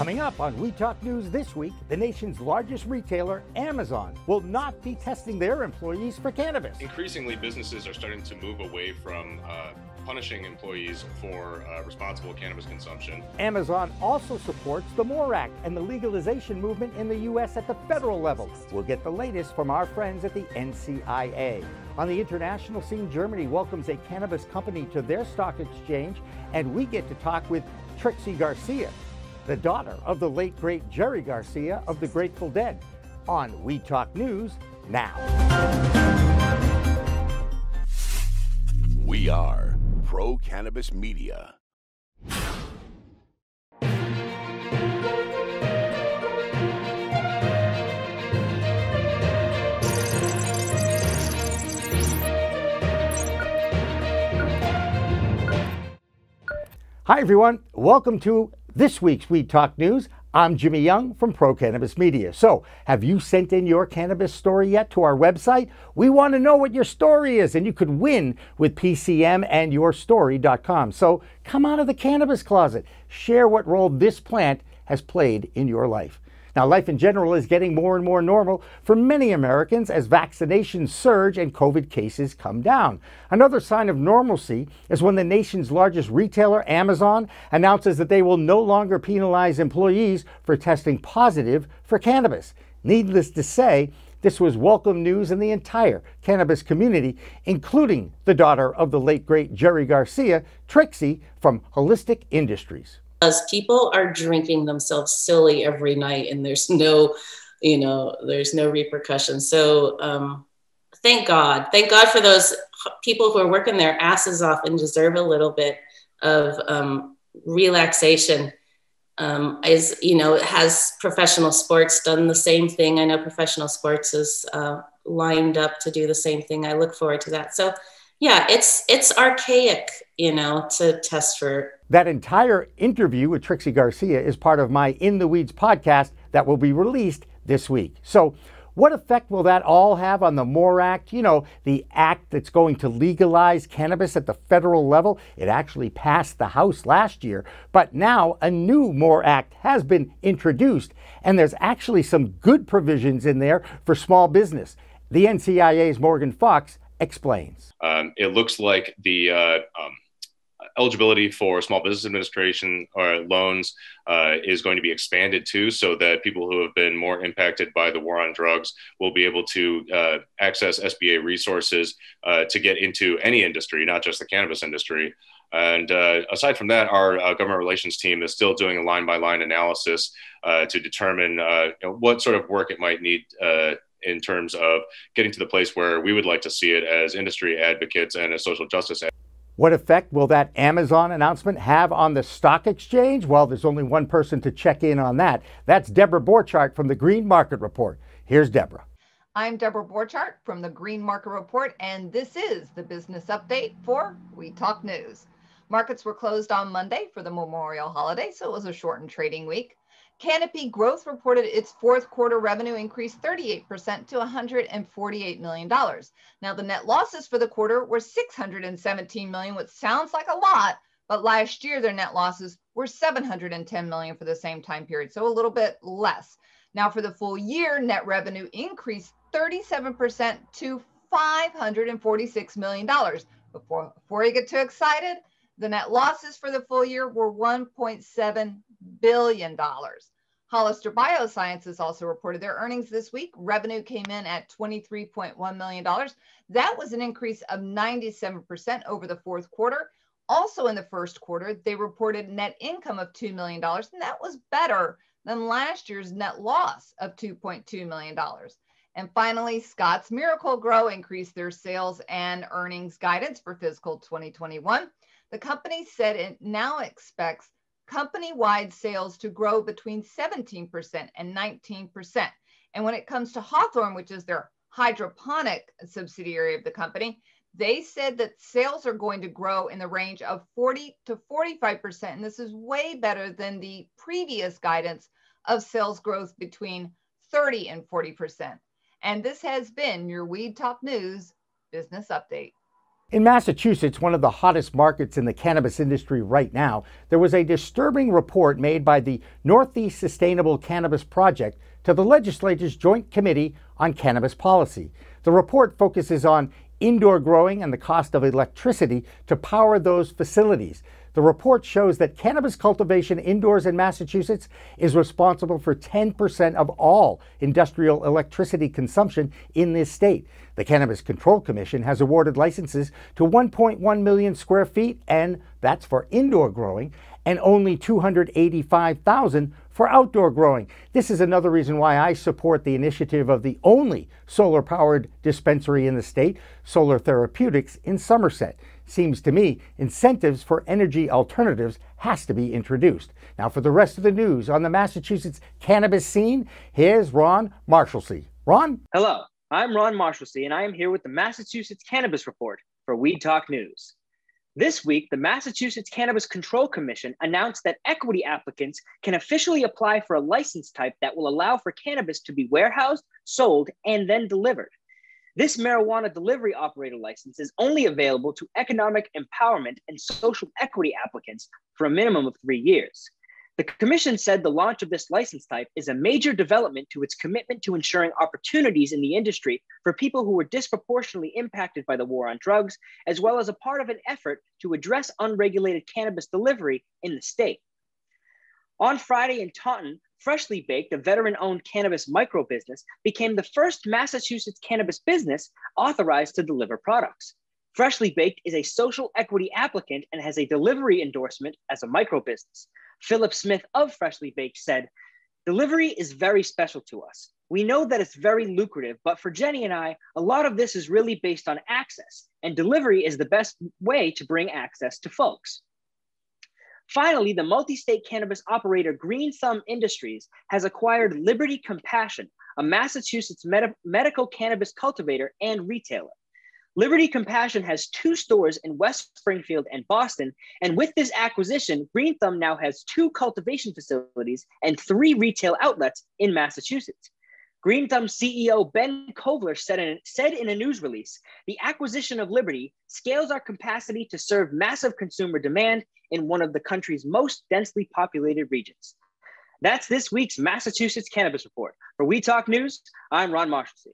Coming up on Weed Talk News this week, the nation's largest retailer, Amazon, will not be testing their employees for cannabis. Increasingly, businesses are starting to move away from uh, punishing employees for uh, responsible cannabis consumption. Amazon also supports the MORE Act and the legalization movement in the U.S. at the federal level. We'll get the latest from our friends at the NCIA. On the international scene, Germany welcomes a cannabis company to their stock exchange, and we get to talk with Trixie Garcia, the daughter of the late great Jerry Garcia of the Grateful Dead, on Weed Talk News now. We are Pro Cannabis Media. Hi, everyone. Welcome to this week's Weed Talk News. I'm Jimmy Young from Pro Cannabis Media. So, have you sent in your cannabis story yet to our website? We want to know what your story is, and you could win with PCM and yourstory.com. So, come out of the cannabis closet. Share what role this plant has played in your life. Now, life in general is getting more and more normal for many Americans as vaccinations surge and COVID cases come down. Another sign of normalcy is when the nation's largest retailer, Amazon, announces that they will no longer penalize employees for testing positive for cannabis. Needless to say, this was welcome news in the entire cannabis community, including the daughter of the late great Jerry Garcia, Trixie from Holistic Industries because people are drinking themselves silly every night and there's no you know there's no repercussions so um, thank god. Thank god for those people who are working their asses off and deserve a little bit of um, relaxation. Um, as you know has professional sports done the same thing? I know professional sports is uh, lined up to do the same thing. I look forward to that. So yeah it's it's archaic you know to test for that entire interview with Trixie Garcia is part of my In the Weeds podcast that will be released this week. So, what effect will that all have on the MORE Act? You know, the act that's going to legalize cannabis at the federal level. It actually passed the House last year, but now a new MORE Act has been introduced, and there's actually some good provisions in there for small business. The NCIA's Morgan Fox explains. Um, it looks like the uh, um, eligibility for small business administration or loans uh, is going to be expanded too, so that people who have been more impacted by the war on drugs will be able to uh, access SBA resources uh, to get into any industry, not just the cannabis industry. And uh, aside from that, our uh, government relations team is still doing a line by line analysis uh, to determine you know, what sort of work it might need in terms of getting to the place where we would like to see it as industry advocates and as social justice advocates. What effect will that Amazon announcement have on the stock exchange? Well, there's only one person to check in on that. That's Debra Borchardt from the Green Market Report. Here's Debra. I'm Debra Borchardt from the Green Market Report, and this is the business update for Weed Talk News. Markets were closed on Monday for the Memorial holiday, so it was a shortened trading week. Canopy Growth reported its fourth quarter revenue increased 38% to $148 million. Now, the net losses for the quarter were $617 million, which sounds like a lot, but last year their net losses were $710 million for the same time period, so a little bit less. Now, for the full year, net revenue increased 37% to $546 million. Before, before you get too excited, the net losses for the full year were $1.7 billion. dollars. Hollister Biosciences also reported their earnings this week. Revenue came in at $23.1 million. That was an increase of 97% over the fourth quarter. Also, in the first quarter, they reported net income of $2 million, and that was better than last year's net loss of $2.2 million. And finally, Scotts Miracle-Gro increased their sales and earnings guidance for fiscal 2021. The company said it now expects company wide sales to grow between 17% and 19%. And when it comes to Hawthorne, which is their hydroponic subsidiary of the company, they said that sales are going to grow in the range of 40 to 45%. And this is way better than the previous guidance of sales growth between 30 and 40%. And this has been your Weed Talk News business update. In Massachusetts, one of the hottest markets in the cannabis industry right now, there was a disturbing report made by the Northeast Sustainable Cannabis Project to the legislature's Joint Committee on Cannabis Policy. The report focuses on indoor growing and the cost of electricity to power those facilities. The report shows that cannabis cultivation indoors in Massachusetts is responsible for 10% of all industrial electricity consumption in this state. The Cannabis Control Commission has awarded licenses to 1.1 million square feet, and that's for indoor growing, and only 285,000 for outdoor growing. This is another reason why I support the initiative of the only solar powered dispensary in the state, Solar Therapeutics, in Somerset. Seems to me incentives for energy alternatives has to be introduced. Now, for the rest of the news on the Massachusetts cannabis scene, here's Ron Marshalsea. Ron? Hello, I'm Ron Marshalsea, and I am here with the Massachusetts Cannabis Report for Weed Talk News. This week, the Massachusetts Cannabis Control Commission announced that equity applicants can officially apply for a license type that will allow for cannabis to be warehoused, sold, and then delivered. This marijuana delivery operator license is only available to economic empowerment and social equity applicants for a minimum of three years. The Commission said the launch of this license type is a major development to its commitment to ensuring opportunities in the industry for people who were disproportionately impacted by the war on drugs, as well as a part of an effort to address unregulated cannabis delivery in the state. On Friday in Taunton, Freshly Baked, a veteran owned cannabis micro business, became the first Massachusetts cannabis business authorized to deliver products. Freshly Baked is a social equity applicant and has a delivery endorsement as a micro business. Philip Smith of Freshly Baked said, Delivery is very special to us. We know that it's very lucrative, but for Jenny and I, a lot of this is really based on access, and delivery is the best way to bring access to folks. Finally, the multi state cannabis operator Green Thumb Industries has acquired Liberty Compassion, a Massachusetts med- medical cannabis cultivator and retailer. Liberty Compassion has two stores in West Springfield and Boston. And with this acquisition, Green Thumb now has two cultivation facilities and three retail outlets in Massachusetts. Green Thumb CEO Ben Kovler said in, said in a news release the acquisition of Liberty scales our capacity to serve massive consumer demand in one of the country's most densely populated regions. That's this week's Massachusetts Cannabis Report. For We Talk News, I'm Ron Marshalsea.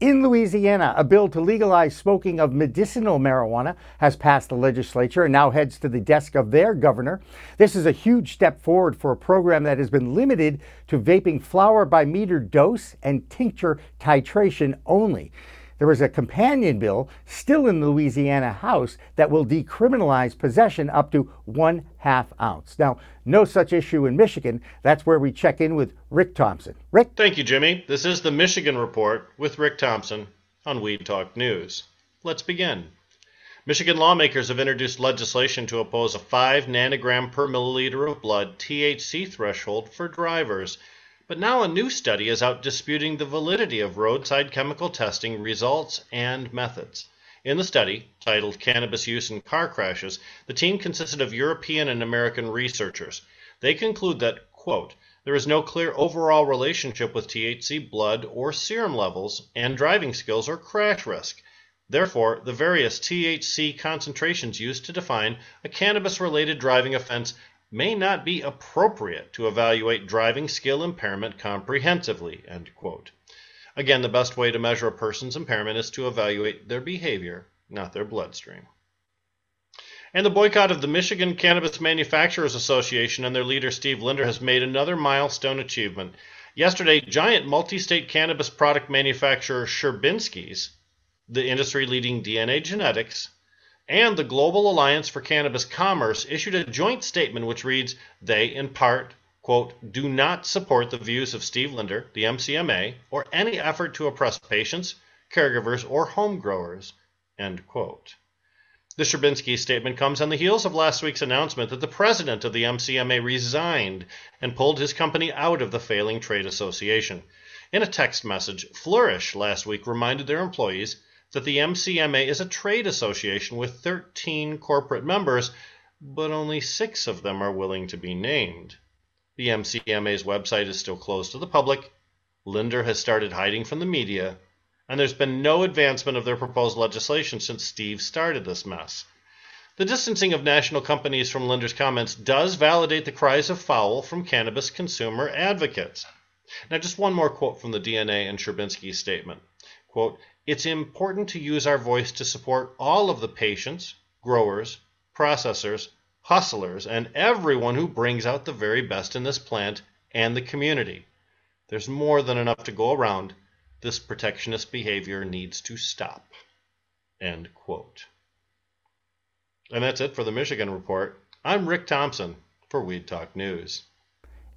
In Louisiana, a bill to legalize smoking of medicinal marijuana has passed the legislature and now heads to the desk of their governor. This is a huge step forward for a program that has been limited to vaping flower by meter dose and tincture titration only. There is a companion bill still in the Louisiana House that will decriminalize possession up to one half ounce. Now, no such issue in Michigan. That's where we check in with Rick Thompson. Rick? Thank you, Jimmy. This is the Michigan Report with Rick Thompson on Weed Talk News. Let's begin. Michigan lawmakers have introduced legislation to oppose a 5 nanogram per milliliter of blood THC threshold for drivers but now a new study is out disputing the validity of roadside chemical testing results and methods. In the study, titled Cannabis Use in Car Crashes, the team consisted of European and American researchers. They conclude that, quote, there is no clear overall relationship with THC blood or serum levels and driving skills or crash risk. Therefore, the various THC concentrations used to define a cannabis related driving offense may not be appropriate to evaluate driving skill impairment comprehensively. Again, the best way to measure a person's impairment is to evaluate their behavior, not their bloodstream. And the boycott of the Michigan Cannabis Manufacturers Association and their leader Steve Linder has made another milestone achievement. Yesterday, giant multi state cannabis product manufacturer Sherbinskis, the industry leading DNA genetics, and the Global Alliance for Cannabis Commerce issued a joint statement which reads they, in part, quote, do not support the views of Steve Linder, the MCMA, or any effort to oppress patients, caregivers, or home growers, end quote. The Sherbinsky statement comes on the heels of last week's announcement that the president of the MCMA resigned and pulled his company out of the failing trade association. In a text message, Flourish last week reminded their employees that the MCMA is a trade association with 13 corporate members, but only six of them are willing to be named. The MCMA's website is still closed to the public. Linder has started hiding from the media, and there's been no advancement of their proposed legislation since Steve started this mess. The distancing of national companies from Linder's comments does validate the cries of foul from cannabis consumer advocates. Now, just one more quote from the DNA and Sherbinsky statement. Quote, it's important to use our voice to support all of the patients, growers, processors, hustlers, and everyone who brings out the very best in this plant and the community. There's more than enough to go around. This protectionist behavior needs to stop. End quote. And that's it for the Michigan Report. I'm Rick Thompson for Weed Talk News.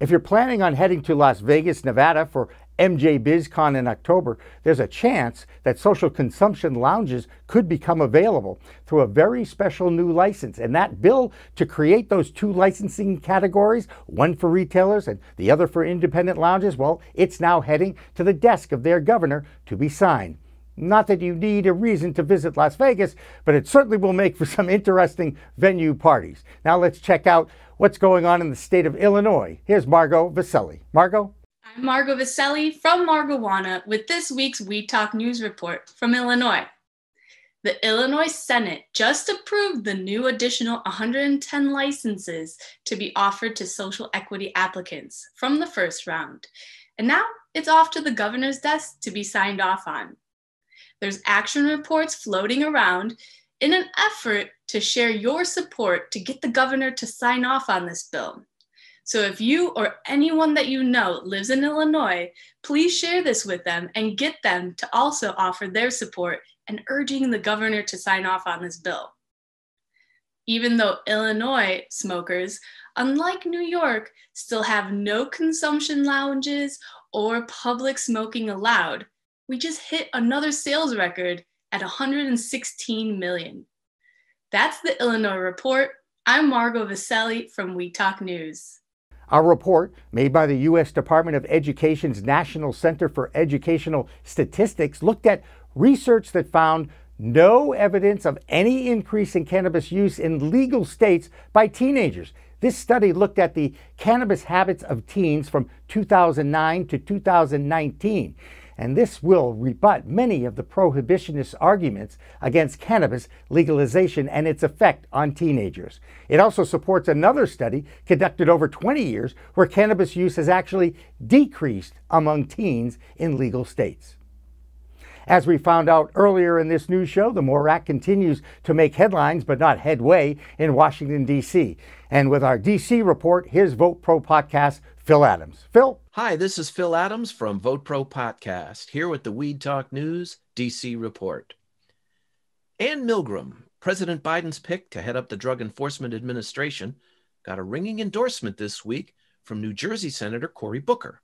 If you're planning on heading to Las Vegas, Nevada for MJ BizCon in October, there's a chance that social consumption lounges could become available through a very special new license. And that bill to create those two licensing categories, one for retailers and the other for independent lounges, well, it's now heading to the desk of their governor to be signed. Not that you need a reason to visit Las Vegas, but it certainly will make for some interesting venue parties. Now let's check out what's going on in the state of Illinois. Here's Margo Vesely. Margo? I'm Margo Vesely from Margowana with this week's Weed Talk News Report from Illinois. The Illinois Senate just approved the new additional 110 licenses to be offered to social equity applicants from the first round. And now it's off to the governor's desk to be signed off on. There's action reports floating around in an effort to share your support to get the governor to sign off on this bill. So if you or anyone that you know lives in Illinois, please share this with them and get them to also offer their support and urging the governor to sign off on this bill. Even though Illinois smokers, unlike New York, still have no consumption lounges or public smoking allowed, we just hit another sales record at 116 million. That's the Illinois Report. I'm Margo Vesely from Weed Talk News. Our report, made by the U.S. Department of Education's National Center for Educational Statistics, looked at research that found no evidence of any increase in cannabis use in legal states by teenagers. This study looked at the cannabis habits of teens from 2009 to 2019 and this will rebut many of the prohibitionist arguments against cannabis legalization and its effect on teenagers. It also supports another study conducted over 20 years where cannabis use has actually decreased among teens in legal states. As we found out earlier in this news show, the MORE Act continues to make headlines but not headway in Washington, D.C. And with our D.C. report, here's Vote Pro podcast, Phil Adams. Phil? Hi, this is Phil Adams from Vote Pro Podcast, here with the Weed Talk News DC report. Anne Milgram, President Biden's pick to head up the Drug Enforcement Administration, got a ringing endorsement this week from New Jersey Senator Cory Booker.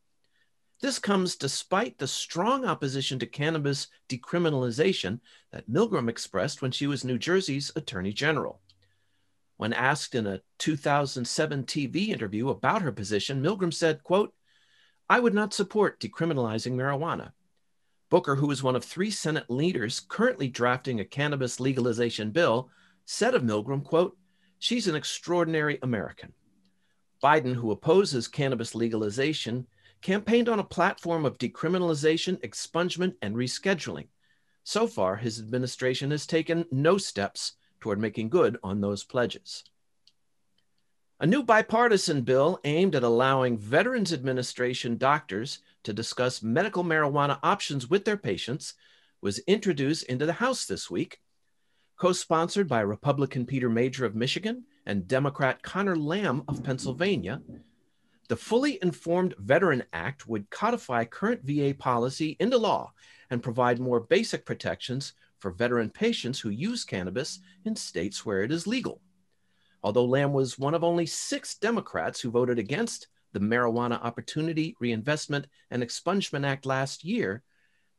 This comes despite the strong opposition to cannabis decriminalization that Milgram expressed when she was New Jersey's Attorney General. When asked in a 2007 TV interview about her position, Milgram said, quote, I would not support decriminalizing marijuana. Booker, who is one of three Senate leaders currently drafting a cannabis legalization bill, said of Milgram, quote, she's an extraordinary American. Biden, who opposes cannabis legalization, campaigned on a platform of decriminalization, expungement, and rescheduling. So far, his administration has taken no steps toward making good on those pledges. A new bipartisan bill aimed at allowing Veterans Administration doctors to discuss medical marijuana options with their patients was introduced into the House this week. Co sponsored by Republican Peter Meijer of Michigan and Democrat Conor Lamb of Pennsylvania, the Fully Informed Veteran Act would codify current VA policy into law and provide more basic protections for veteran patients who use cannabis in states where it is legal. Although Lamb was one of only six Democrats who voted against the Marijuana Opportunity, Reinvestment, and Expungement Act last year,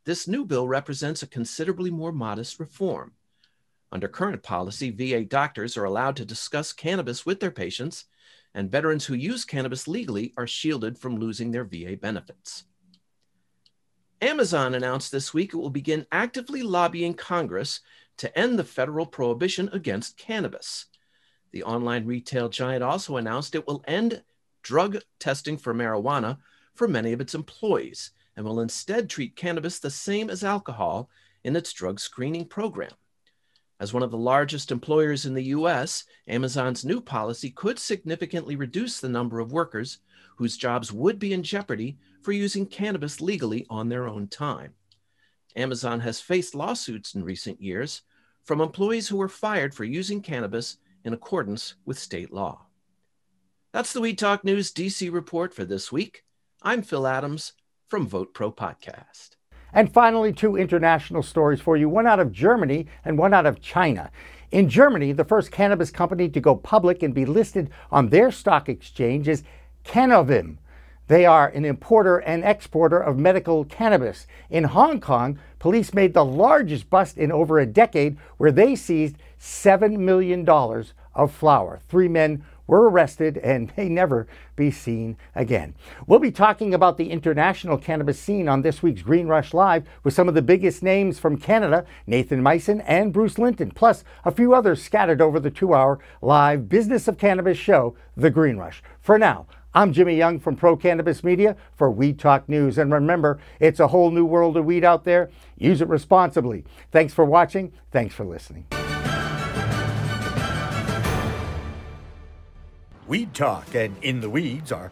this new bill represents a considerably more modest reform. Under current policy, VA doctors are allowed to discuss cannabis with their patients and veterans who use cannabis legally are shielded from losing their VA benefits. Amazon announced this week it will begin actively lobbying Congress to end the federal prohibition against cannabis. The online retail giant also announced it will end drug testing for marijuana for many of its employees and will instead treat cannabis the same as alcohol in its drug screening program. As one of the largest employers in the US, Amazon's new policy could significantly reduce the number of workers whose jobs would be in jeopardy for using cannabis legally on their own time. Amazon has faced lawsuits in recent years from employees who were fired for using cannabis in accordance with state law. That's the Weed Talk News DC report for this week. I'm Phil Adams from Vote Pro Podcast. And finally, two international stories for you one out of Germany and one out of China. In Germany, the first cannabis company to go public and be listed on their stock exchange is Cannovum. They are an importer and exporter of medical cannabis. In Hong Kong, police made the largest bust in over a decade where they seized $7 million of flower. Three men were arrested and may never be seen again. We'll be talking about the international cannabis scene on this week's Green Rush Live with some of the biggest names from Canada, Nathan Meissen and Bruce Linton, plus a few others scattered over the two hour live Business of Cannabis show, The Green Rush. For now, I'm Jimmy Young from Pro Cannabis Media for Weed Talk News. And remember, it's a whole new world of weed out there. Use it responsibly. Thanks for watching. Thanks for listening. Weed Talk and In the Weeds are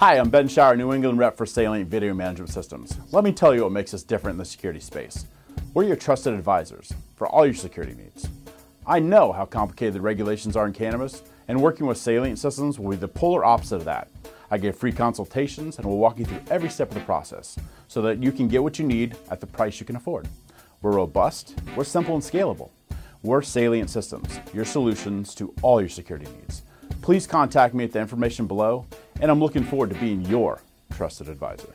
Hi, I'm Ben Shower, New England rep for Salient Video Management Systems. Let me tell you what makes us different in the security space. We're your trusted advisors for all your security needs. I know how complicated the regulations are in cannabis, and working with Salient Systems will be the polar opposite of that. I give free consultations and will walk you through every step of the process so that you can get what you need at the price you can afford. We're robust, we're simple and scalable. We're Salient Systems, your solutions to all your security needs. Please contact me at the information below, and I'm looking forward to being your trusted advisor.